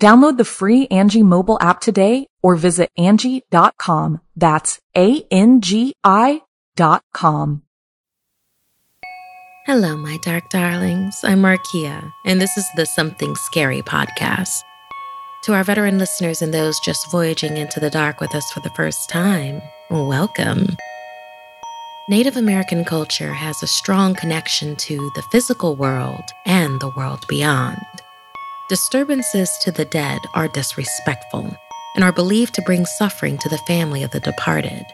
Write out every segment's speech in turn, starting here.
Download the free Angie mobile app today or visit Angie.com. That's A-N-G-I dot com. Hello, my dark darlings. I'm Markia, and this is the Something Scary podcast. To our veteran listeners and those just voyaging into the dark with us for the first time, welcome. Native American culture has a strong connection to the physical world and the world beyond. Disturbances to the dead are disrespectful and are believed to bring suffering to the family of the departed.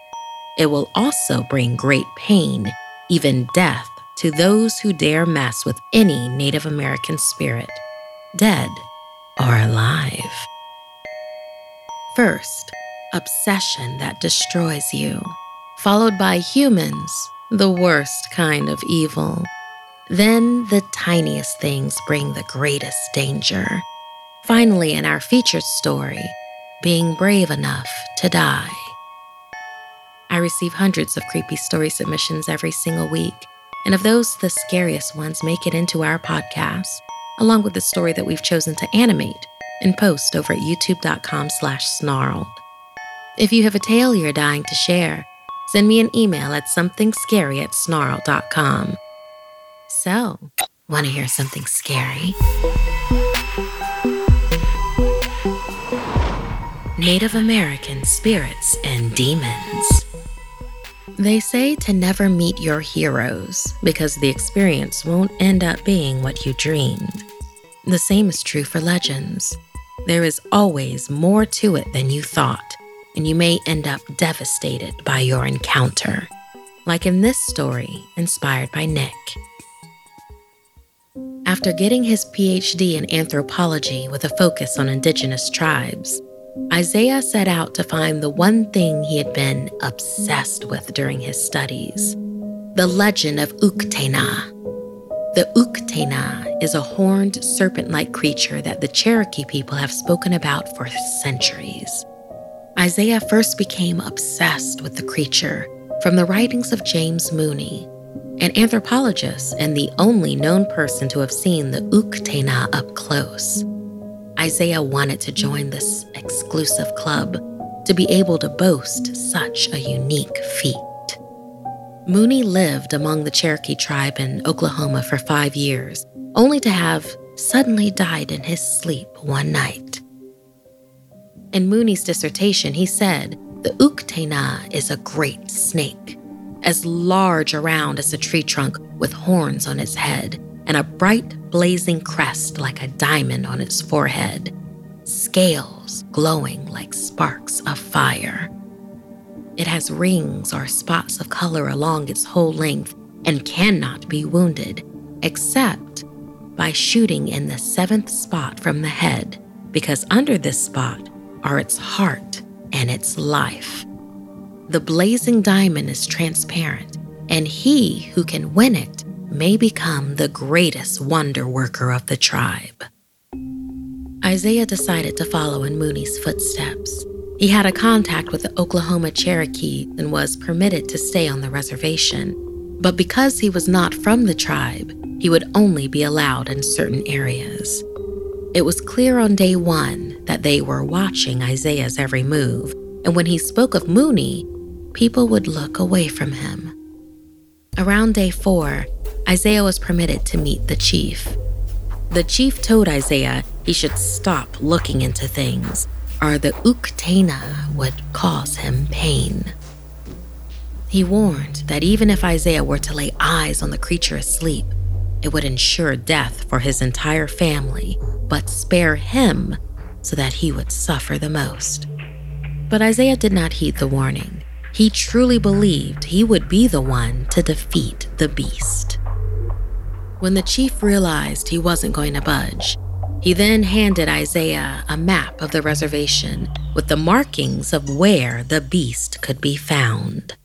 It will also bring great pain, even death, to those who dare mess with any Native American spirit, dead or alive. First, obsession that destroys you, followed by humans, the worst kind of evil. Then the tiniest things bring the greatest danger. Finally, in our featured story, being brave enough to die. I receive hundreds of creepy story submissions every single week, and of those, the scariest ones make it into our podcast, along with the story that we've chosen to animate and post over at youtube.com slash snarled. If you have a tale you're dying to share, send me an email at somethingscary at snarl.com. So, want to hear something scary? Native American spirits and demons. They say to never meet your heroes because the experience won't end up being what you dreamed. The same is true for legends. There is always more to it than you thought, and you may end up devastated by your encounter. Like in this story, inspired by Nick. After getting his PhD in anthropology with a focus on indigenous tribes, Isaiah set out to find the one thing he had been obsessed with during his studies the legend of Uktena. The Uktena is a horned serpent like creature that the Cherokee people have spoken about for centuries. Isaiah first became obsessed with the creature from the writings of James Mooney, an anthropologist and the only known person to have seen the Uktena up close. Isaiah wanted to join this exclusive club to be able to boast such a unique feat. Mooney lived among the Cherokee tribe in Oklahoma for five years, only to have suddenly died in his sleep one night. In Mooney's dissertation, he said the Uktena is a great snake as large around as a tree trunk with horns on its head and a bright blazing crest like a diamond on its forehead, scales glowing like sparks of fire. It has rings or spots of color along its whole length and cannot be wounded, except by shooting in the seventh spot from the head, because under this spot are its heart and its life. The blazing diamond is transparent, and he who can win it may become the greatest wonder worker of the tribe. Isaiah decided to follow in Mooney's footsteps. He had a contact with the Oklahoma Cherokee and was permitted to stay on the reservation. But because he was not from the tribe, he would only be allowed in certain areas. It was clear on day one that they were watching Isaiah's every move, and when he spoke of Mooney, people would look away from him. Around day four, Isaiah was permitted to meet the chief. The chief told Isaiah he should stop looking into things or the Uktena would cause him pain. He warned that even if Isaiah were to lay eyes on the creature asleep, it would ensure death for his entire family, but spare him so that he would suffer the most. But Isaiah did not heed the warning. He truly believed he would be the one to defeat the beast. When the chief realized he wasn't going to budge, he then handed Isaiah a map of the reservation with the markings of where the beast could be found.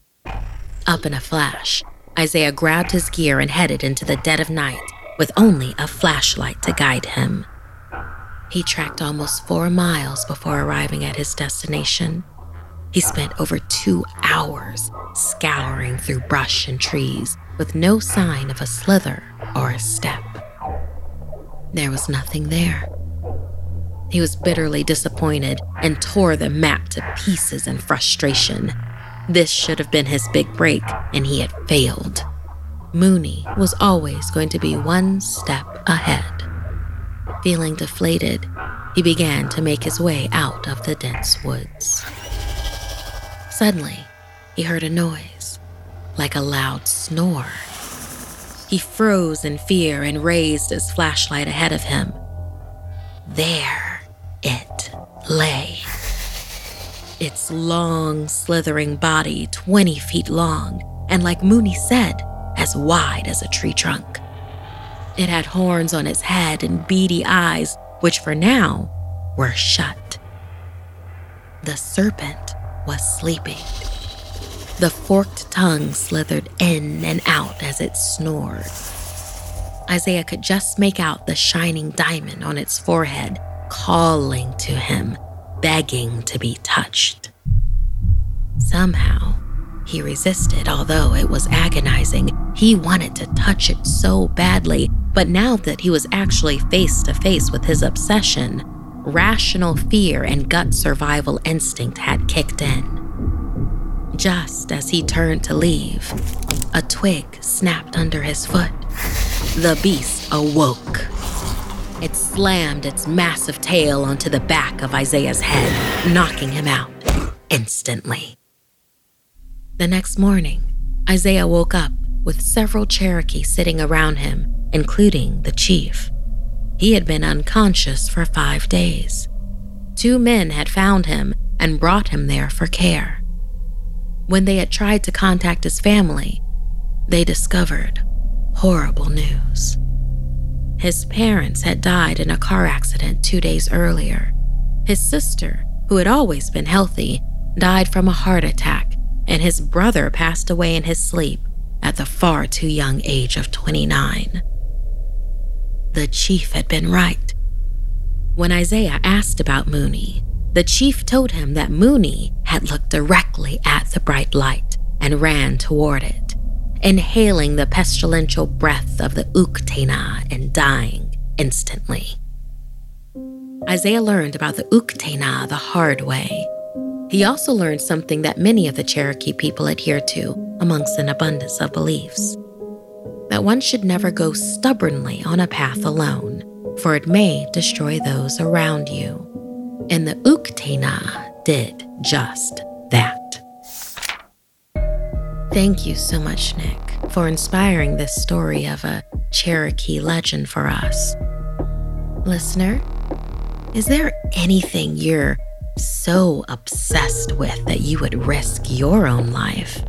Up in a flash, Isaiah grabbed his gear and headed into the dead of night with only a flashlight to guide him. He tracked almost four miles before arriving at his destination. He spent over two hours scouring through brush and trees with no sign of a slither or a step. There was nothing there. He was bitterly disappointed and tore the map to pieces in frustration. This should have been his big break, and he had failed. Mooney was always going to be one step ahead. Feeling deflated, he began to make his way out of the dense woods. Suddenly, he heard a noise, like a loud snore. He froze in fear and raised his flashlight ahead of him. There it lay. Its long, slithering body, 20 feet long, and like Mooney said, as wide as a tree trunk. It had horns on its head and beady eyes, which for now were shut. The serpent was sleeping. The forked tongue slithered in and out as it snored. Isaiah could just make out the shining diamond on its forehead, calling to him, begging to be touched. Somehow, he resisted, although it was agonizing. He wanted to touch it so badly, but now that he was actually face to face with his obsession, rational fear and gut survival instinct had kicked in. Just as he turned to leave, a twig snapped under his foot. The beast awoke. It slammed its massive tail onto the back of Isaiah's head, knocking him out instantly. The next morning, Isaiah woke up with several Cherokee sitting around him, including the chief. He had been unconscious for five days. Two men had found him and brought him there for care. When they had tried to contact his family, they discovered horrible news. His parents had died in a car accident two days earlier. His sister, who had always been healthy, died from a heart attack, and his brother passed away in his sleep at the far too young age of 29. The chief had been right. When Isaiah asked about Mooney, the chief told him that Mooney had looked directly at the bright light and ran toward it, inhaling the pestilential breath of the Uktena and dying instantly. Isaiah learned about the Uktena the hard way. He also learned something that many of the Cherokee people adhere to amongst an abundance of beliefs that one should never go stubbornly on a path alone, for it may destroy those around you. And the Uktena did just that. Thank you so much, Nick, for inspiring this story of a Cherokee legend for us. Listener, is there anything you're so obsessed with that you would risk your own life.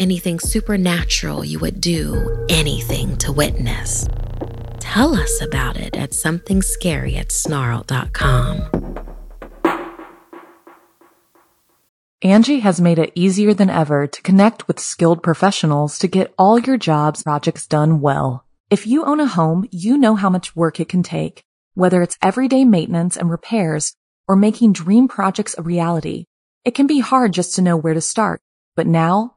Anything supernatural you would do anything to witness. Tell us about it at somethingscary at snarl.com. Angie has made it easier than ever to connect with skilled professionals to get all your jobs projects done well. If you own a home, you know how much work it can take, whether it's everyday maintenance and repairs or making dream projects a reality. It can be hard just to know where to start, but now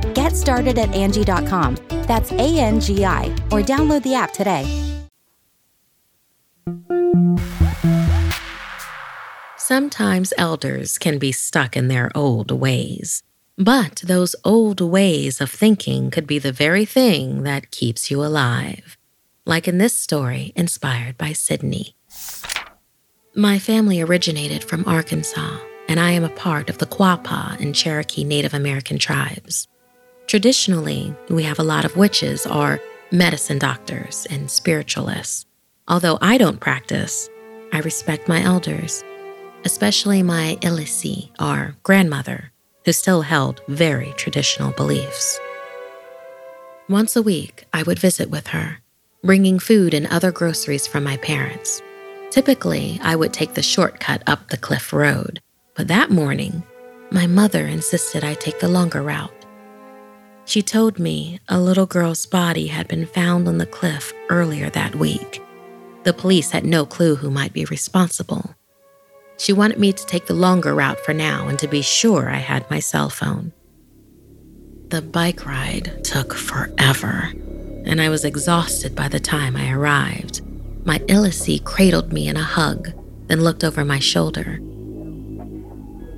Get started at Angie.com. That's A N G I, or download the app today. Sometimes elders can be stuck in their old ways, but those old ways of thinking could be the very thing that keeps you alive. Like in this story inspired by Sydney. My family originated from Arkansas, and I am a part of the Quapaw and Cherokee Native American tribes. Traditionally, we have a lot of witches or medicine doctors and spiritualists. Although I don't practice, I respect my elders especially my Ilisi, our grandmother, who still held very traditional beliefs. Once a week, I would visit with her, bringing food and other groceries from my parents. Typically, I would take the shortcut up the cliff road, but that morning, my mother insisted I take the longer route. She told me a little girl's body had been found on the cliff earlier that week. The police had no clue who might be responsible, she wanted me to take the longer route for now and to be sure I had my cell phone. The bike ride took forever, and I was exhausted by the time I arrived. My Ilisi cradled me in a hug, then looked over my shoulder.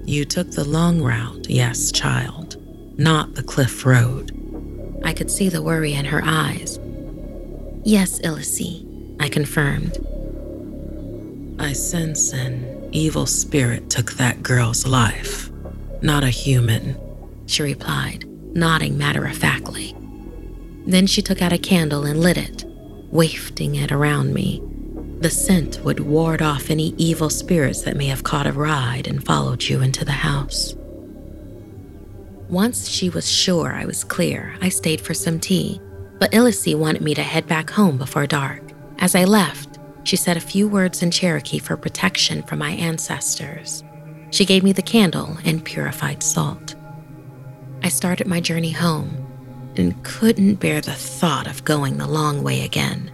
You took the long route, yes, child, not the cliff road. I could see the worry in her eyes. Yes, Ilisi, I confirmed. I sense an evil spirit took that girl's life, not a human, she replied, nodding matter of factly. Then she took out a candle and lit it, wafting it around me. The scent would ward off any evil spirits that may have caught a ride and followed you into the house. Once she was sure I was clear, I stayed for some tea, but Ilisi wanted me to head back home before dark. As I left, she said a few words in Cherokee for protection from my ancestors. She gave me the candle and purified salt. I started my journey home and couldn't bear the thought of going the long way again.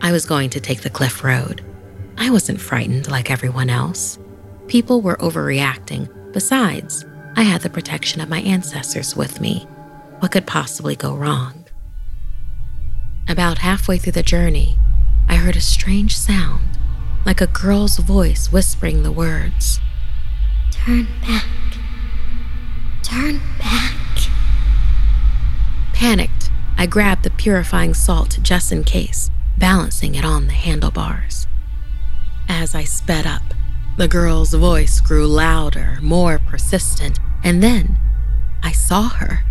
I was going to take the cliff road. I wasn't frightened like everyone else. People were overreacting. Besides, I had the protection of my ancestors with me. What could possibly go wrong? About halfway through the journey, I heard a strange sound, like a girl's voice whispering the words Turn back. Turn back. Panicked, I grabbed the purifying salt just in case, balancing it on the handlebars. As I sped up, the girl's voice grew louder, more persistent, and then I saw her.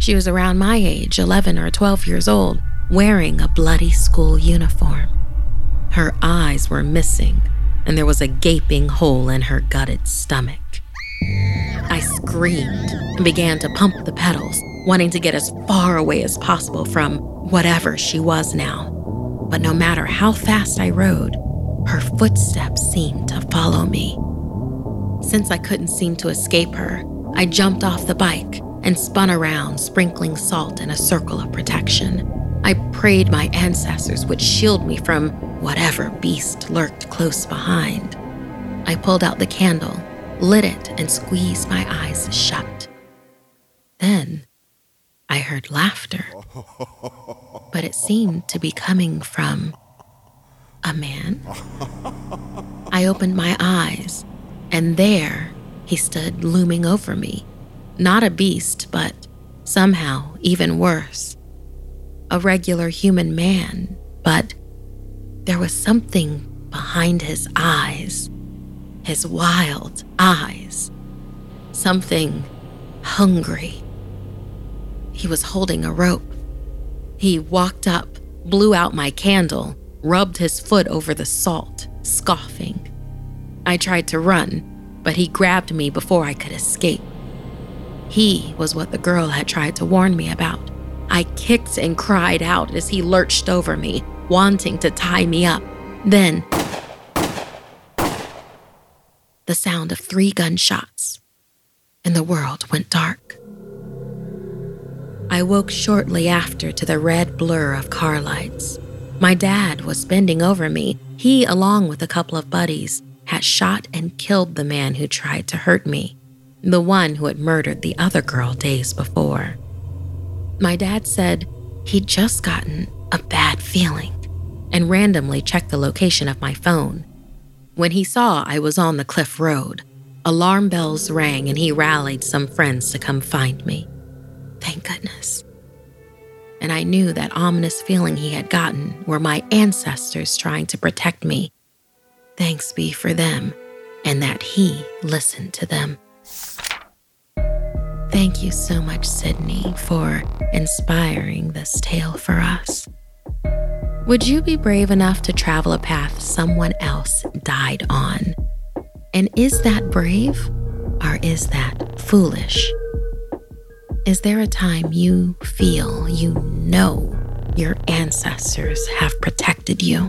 She was around my age, 11 or 12 years old, wearing a bloody school uniform. Her eyes were missing, and there was a gaping hole in her gutted stomach. I screamed and began to pump the pedals, wanting to get as far away as possible from whatever she was now. But no matter how fast I rode, her footsteps seemed to follow me. Since I couldn't seem to escape her, I jumped off the bike and spun around, sprinkling salt in a circle of protection. I prayed my ancestors would shield me from whatever beast lurked close behind. I pulled out the candle, lit it, and squeezed my eyes shut. Then I heard laughter, but it seemed to be coming from a man. I opened my eyes, and there he stood looming over me. Not a beast, but somehow even worse. A regular human man, but there was something behind his eyes, his wild eyes. Something hungry. He was holding a rope. He walked up, blew out my candle, rubbed his foot over the salt, scoffing. I tried to run, but he grabbed me before I could escape. He was what the girl had tried to warn me about. I kicked and cried out as he lurched over me, wanting to tie me up. Then, the sound of three gunshots, and the world went dark. I woke shortly after to the red blur of car lights. My dad was bending over me. He, along with a couple of buddies, had shot and killed the man who tried to hurt me, the one who had murdered the other girl days before. My dad said he'd just gotten a bad feeling and randomly checked the location of my phone. When he saw I was on the cliff road, alarm bells rang and he rallied some friends to come find me. Thank goodness. And I knew that ominous feeling he had gotten were my ancestors trying to protect me Thanks be for them, and that He listened to them. Thank you so much, Sydney, for inspiring this tale for us. Would you be brave enough to travel a path someone else died on? And is that brave or is that foolish? Is there a time you feel you know your ancestors have protected you?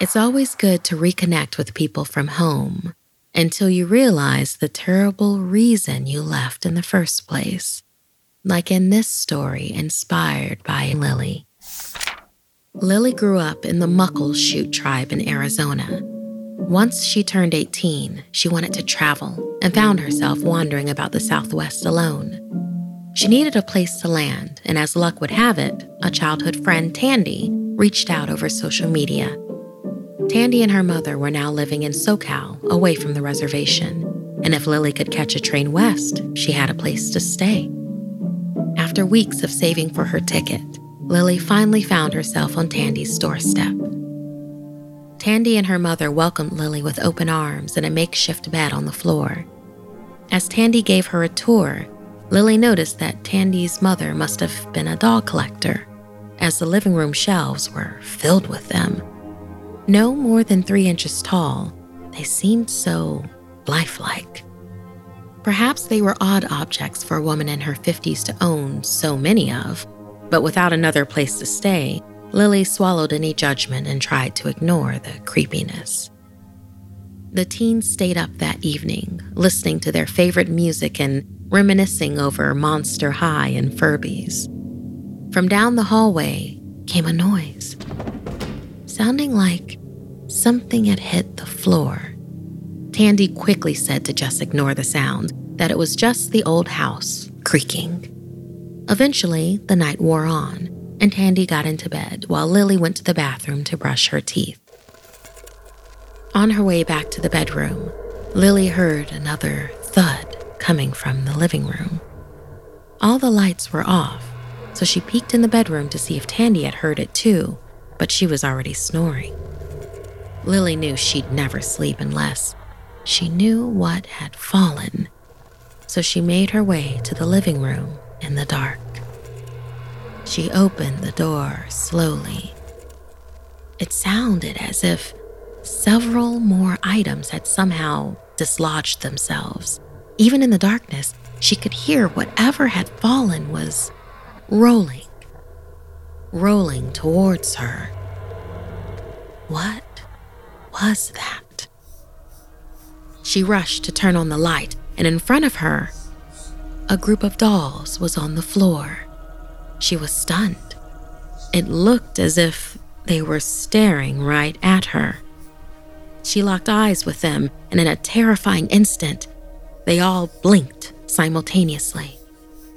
It's always good to reconnect with people from home until you realize the terrible reason you left in the first place. Like in this story inspired by Lily. Lily grew up in the Muckleshoot tribe in Arizona. Once she turned 18, she wanted to travel and found herself wandering about the Southwest alone. She needed a place to land, and as luck would have it, a childhood friend, Tandy, reached out over social media. Tandy and her mother were now living in SoCal, away from the reservation, and if Lily could catch a train west, she had a place to stay. After weeks of saving for her ticket, Lily finally found herself on Tandy's doorstep. Tandy and her mother welcomed Lily with open arms and a makeshift bed on the floor. As Tandy gave her a tour, Lily noticed that Tandy's mother must have been a doll collector, as the living room shelves were filled with them. No more than three inches tall, they seemed so lifelike. Perhaps they were odd objects for a woman in her 50s to own so many of, but without another place to stay, Lily swallowed any judgment and tried to ignore the creepiness. The teens stayed up that evening, listening to their favorite music and reminiscing over Monster High and Furbies. From down the hallway came a noise, sounding like something had hit the floor. Tandy quickly said to just ignore the sound, that it was just the old house creaking. Eventually, the night wore on, and Tandy got into bed while Lily went to the bathroom to brush her teeth. On her way back to the bedroom, Lily heard another thud coming from the living room. All the lights were off, so she peeked in the bedroom to see if Tandy had heard it too, but she was already snoring. Lily knew she'd never sleep unless she knew what had fallen, so she made her way to the living room in the dark. She opened the door slowly. It sounded as if several more items had somehow dislodged themselves. Even in the darkness, she could hear whatever had fallen was rolling, rolling towards her. What was that? She rushed to turn on the light, and in front of her, a group of dolls was on the floor. She was stunned. It looked as if they were staring right at her. She locked eyes with them, and in a terrifying instant, they all blinked simultaneously,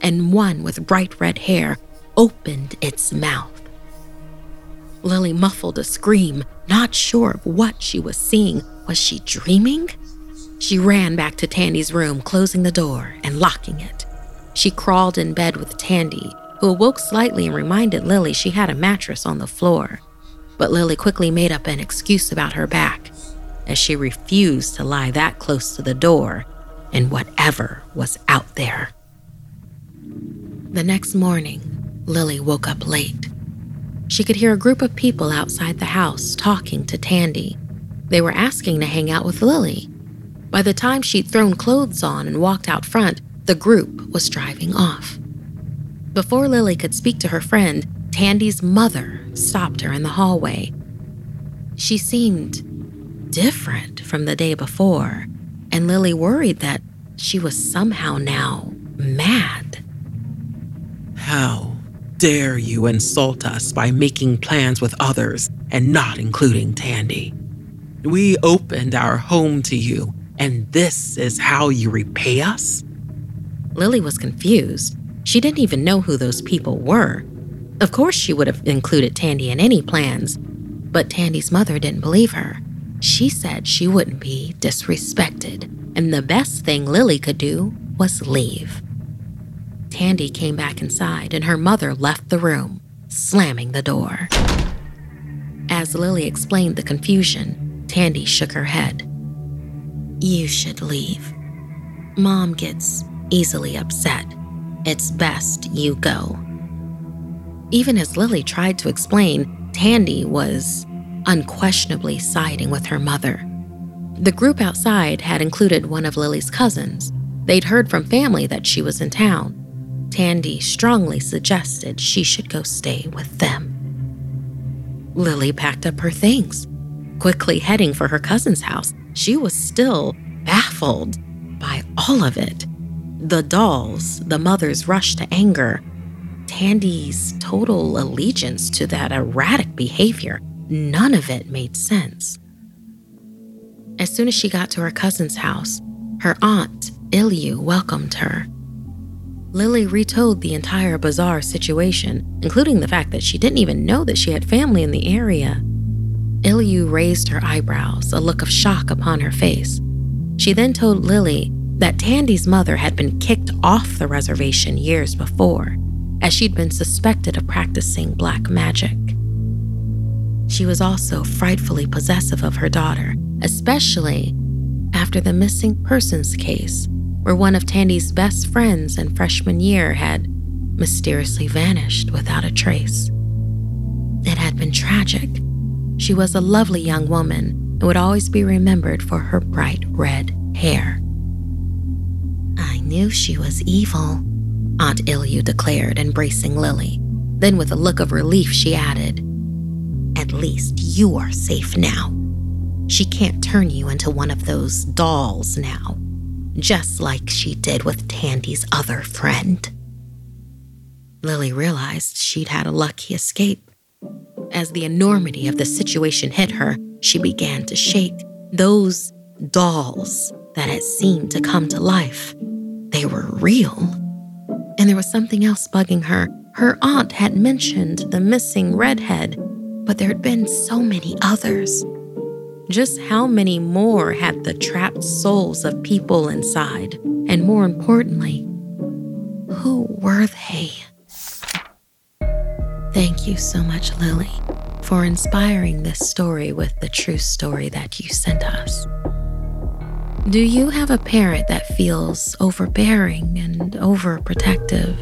and one with bright red hair opened its mouth. Lily muffled a scream, not sure of what she was seeing. Was she dreaming? She ran back to Tandy's room, closing the door and locking it. She crawled in bed with Tandy, who awoke slightly and reminded Lily she had a mattress on the floor. But Lily quickly made up an excuse about her back, as she refused to lie that close to the door and whatever was out there. The next morning, Lily woke up late. She could hear a group of people outside the house talking to Tandy. They were asking to hang out with Lily. By the time she'd thrown clothes on and walked out front, the group was driving off. Before Lily could speak to her friend, Tandy's mother stopped her in the hallway. She seemed different from the day before, and Lily worried that she was somehow now mad. How dare you insult us by making plans with others and not including Tandy? We opened our home to you, and this is how you repay us? Lily was confused. She didn't even know who those people were. Of course, she would have included Tandy in any plans, but Tandy's mother didn't believe her. She said she wouldn't be disrespected, and the best thing Lily could do was leave. Tandy came back inside, and her mother left the room, slamming the door. As Lily explained the confusion, Tandy shook her head. You should leave. Mom gets easily upset it's best you go. Even as Lily tried to explain, Tandy was unquestionably siding with her mother. The group outside had included one of Lily's cousins. They'd heard from family that she was in town. Tandy strongly suggested she should go stay with them. Lily packed up her things, quickly heading for her cousin's house. She was still baffled by all of it. The dolls, the mother's rush to anger, Tandy's total allegiance to that erratic behavior, none of it made sense. As soon as she got to her cousin's house, her aunt, Ilyu, welcomed her. Lily retold the entire bizarre situation, including the fact that she didn't even know that she had family in the area. Ilyu raised her eyebrows, a look of shock upon her face. She then told Lily that Tandy's mother had been kicked off the reservation years before, as she'd been suspected of practicing black magic. She was also frightfully possessive of her daughter, especially after the missing persons case, where one of Tandy's best friends in freshman year had mysteriously vanished without a trace. It had been tragic. She was a lovely young woman and would always be remembered for her bright red hair. I knew she was evil, Aunt Ilyu declared, embracing Lily. Then, with a look of relief, she added, At least you are safe now. she can't turn you into one of those dolls now, just like she did with Tandy's other friend. Lily realized she'd had a lucky escape. As the enormity of the situation hit her, she began to shake. Those dolls that had seemed to come to life, they were real. And there was something else bugging her. Her aunt had mentioned the missing redhead, but there had been so many others. Just how many more had the trapped souls of people inside? And more importantly, who were they? Thank you so much, Lily, for inspiring this story with the true story that you sent us. Do you have a parent that feels overbearing and overprotective?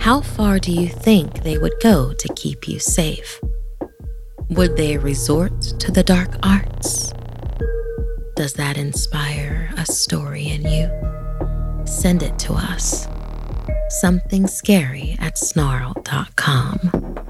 How far do you think they would go to keep you safe? Would they resort to the dark arts? Does that inspire a story in you? Send it to us something scary at snarl.com.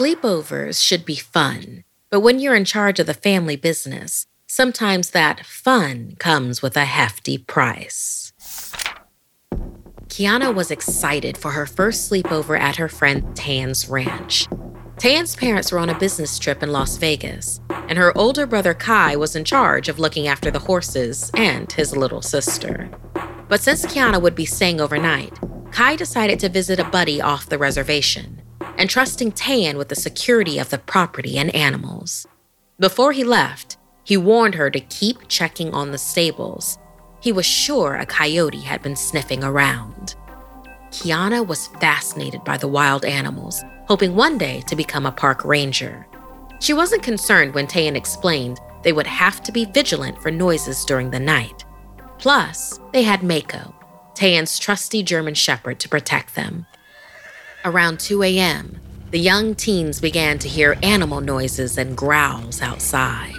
Sleepovers should be fun, but when you're in charge of the family business, sometimes that fun comes with a hefty price. Kiana was excited for her first sleepover at her friend Tan's ranch. Tan's parents were on a business trip in Las Vegas, and her older brother Kai was in charge of looking after the horses and his little sister. But since Kiana would be staying overnight, Kai decided to visit a buddy off the reservation, entrusting Tan with the security of the property and animals. Before he left, he warned her to keep checking on the stables. He was sure a coyote had been sniffing around. Kiana was fascinated by the wild animals, hoping one day to become a park ranger. She wasn't concerned when Tan explained they would have to be vigilant for noises during the night. Plus, they had Mako, Tan's trusty German Shepherd, to protect them. Around 2 a.m., the young teens began to hear animal noises and growls outside.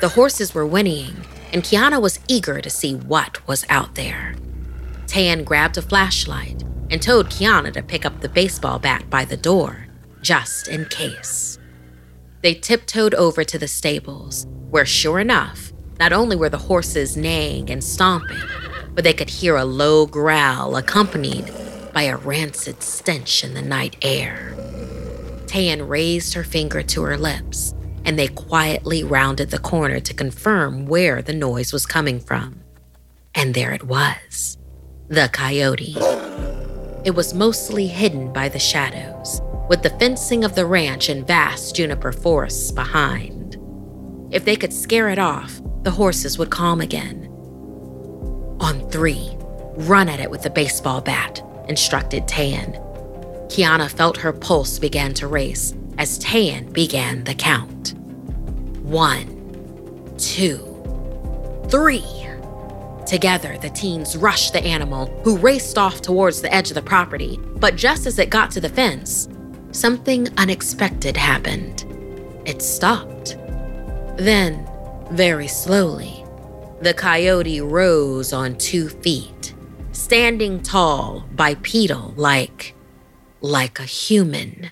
The horses were whinnying, and Kiana was eager to see what was out there. Tan grabbed a flashlight and told Kiana to pick up the baseball bat by the door, just in case. They tiptoed over to the stables, where sure enough, not only were the horses neighing and stomping, but they could hear a low growl accompanied by a rancid stench in the night air. Tan raised her finger to her lips, and they quietly rounded the corner to confirm where the noise was coming from. And there it was the coyote. It was mostly hidden by the shadows, with the fencing of the ranch and vast juniper forests behind. If they could scare it off, the horses would calm again. On three, run at it with the baseball bat, instructed Tan. Kiana felt her pulse began to race as Tan began the count. One, two, three. Together, the teens rushed the animal, who raced off towards the edge of the property. But just as it got to the fence, something unexpected happened. It stopped. Then, very slowly, the coyote rose on two feet, standing tall, bipedal, like, like a human.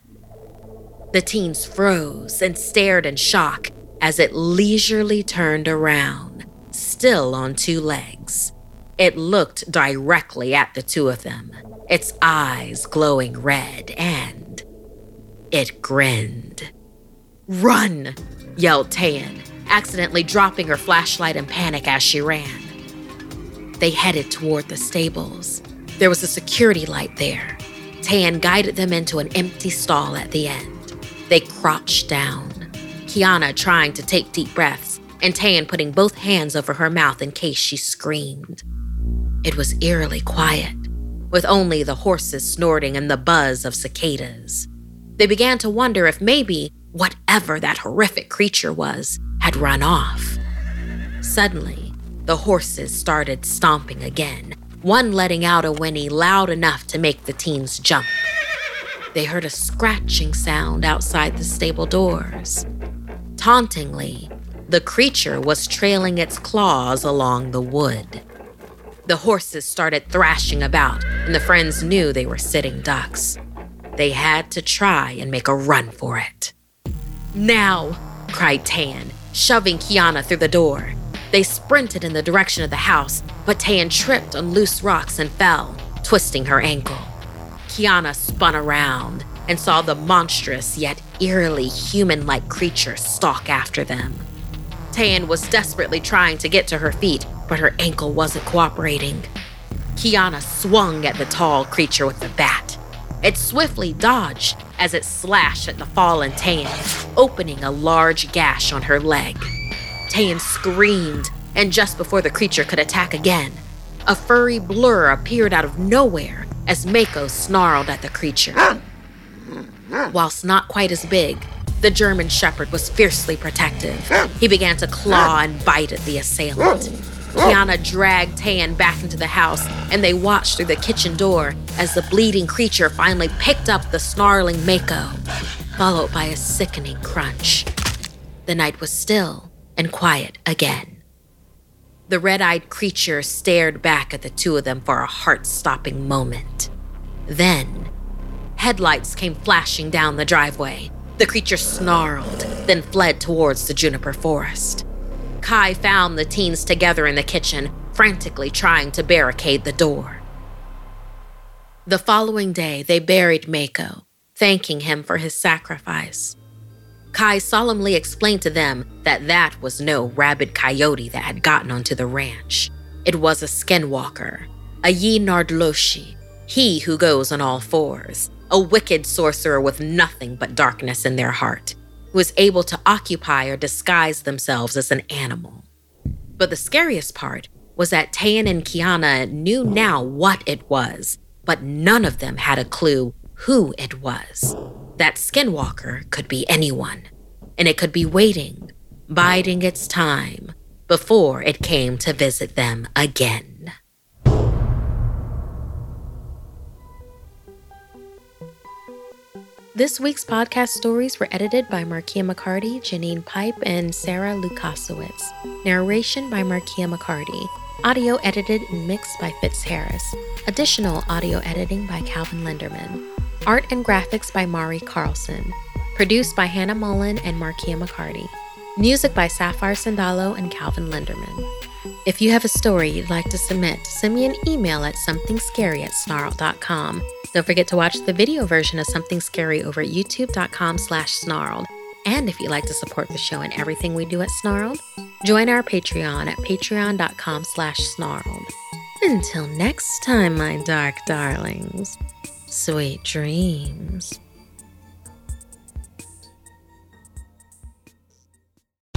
The teens froze and stared in shock as it leisurely turned around still on two legs. It looked directly at the two of them, its eyes glowing red, and it grinned. Run! yelled Tan, accidentally dropping her flashlight in panic as she ran. They headed toward the stables. There was a security light there. Tan guided them into an empty stall at the end. They crouched down, Kiana trying to take deep breaths and Tan putting both hands over her mouth in case she screamed. it was eerily quiet, with only the horses snorting and the buzz of cicadas. They began to wonder if maybe whatever that horrific creature was had run off. Suddenly, the horses started stomping again, one letting out a whinny loud enough to make the teens jump. They heard a scratching sound outside the stable doors. Tauntingly, the creature was trailing its claws along the wood. The horses started thrashing about, and the friends knew they were sitting ducks. They had to try and make a run for it. Now, cried Tan, shoving Kiana through the door. They sprinted in the direction of the house, but Tan tripped on loose rocks and fell, twisting her ankle. Kiana spun around and saw the monstrous yet eerily human like creature stalk after them. Tan was desperately trying to get to her feet, but her ankle wasn't cooperating. Kiana swung at the tall creature with the bat. It swiftly dodged as it slashed at the fallen Tan, opening a large gash on her leg. Tan screamed, and just before the creature could attack again, a furry blur appeared out of nowhere as Mako snarled at the creature. Whilst not quite as big, the German Shepherd was fiercely protective. He began to claw and bite at the assailant. Kiana dragged Tan back into the house, and they watched through the kitchen door as the bleeding creature finally picked up the snarling Mako, followed by a sickening crunch. The night was still and quiet again. The red eyed creature stared back at the two of them for a heart stopping moment. Then, headlights came flashing down the driveway. The creature snarled, then fled towards the juniper forest. Kai found the teens together in the kitchen, frantically trying to barricade the door. The following day, they buried Mako, thanking him for his sacrifice. Kai solemnly explained to them that that was no rabid coyote that had gotten onto the ranch. It was a skinwalker, a yee naaldlooshii, he who goes on all fours, a wicked sorcerer with nothing but darkness in their heart who is able to occupy or disguise themselves as an animal. But the scariest part was that Tan and Kiana knew now what it was, but none of them had a clue who it was. That skinwalker could be anyone, and it could be waiting, biding its time, before it came to visit them again. This week's podcast stories were edited by Markia McCarty, Janine Pipe, and Sarah Lukasiewicz. Narration by Markia McCarty. Audio edited and mixed by Fitz Harris. Additional audio editing by Calvin Linderman. Art and graphics by Mari Carlson. Produced by Hannah Mullen and Markia McCarty. Music by Sapphire Sandalo and Calvin Linderman. If you have a story you'd like to submit, send me an email at somethingscary at snarled.com. Don't forget to watch the video version of Something Scary over at youtube.com slash snarled. And if you'd like to support the show and everything we do at Snarled, join our Patreon at patreon.com slash snarled. Until next time, my dark darlings, sweet dreams.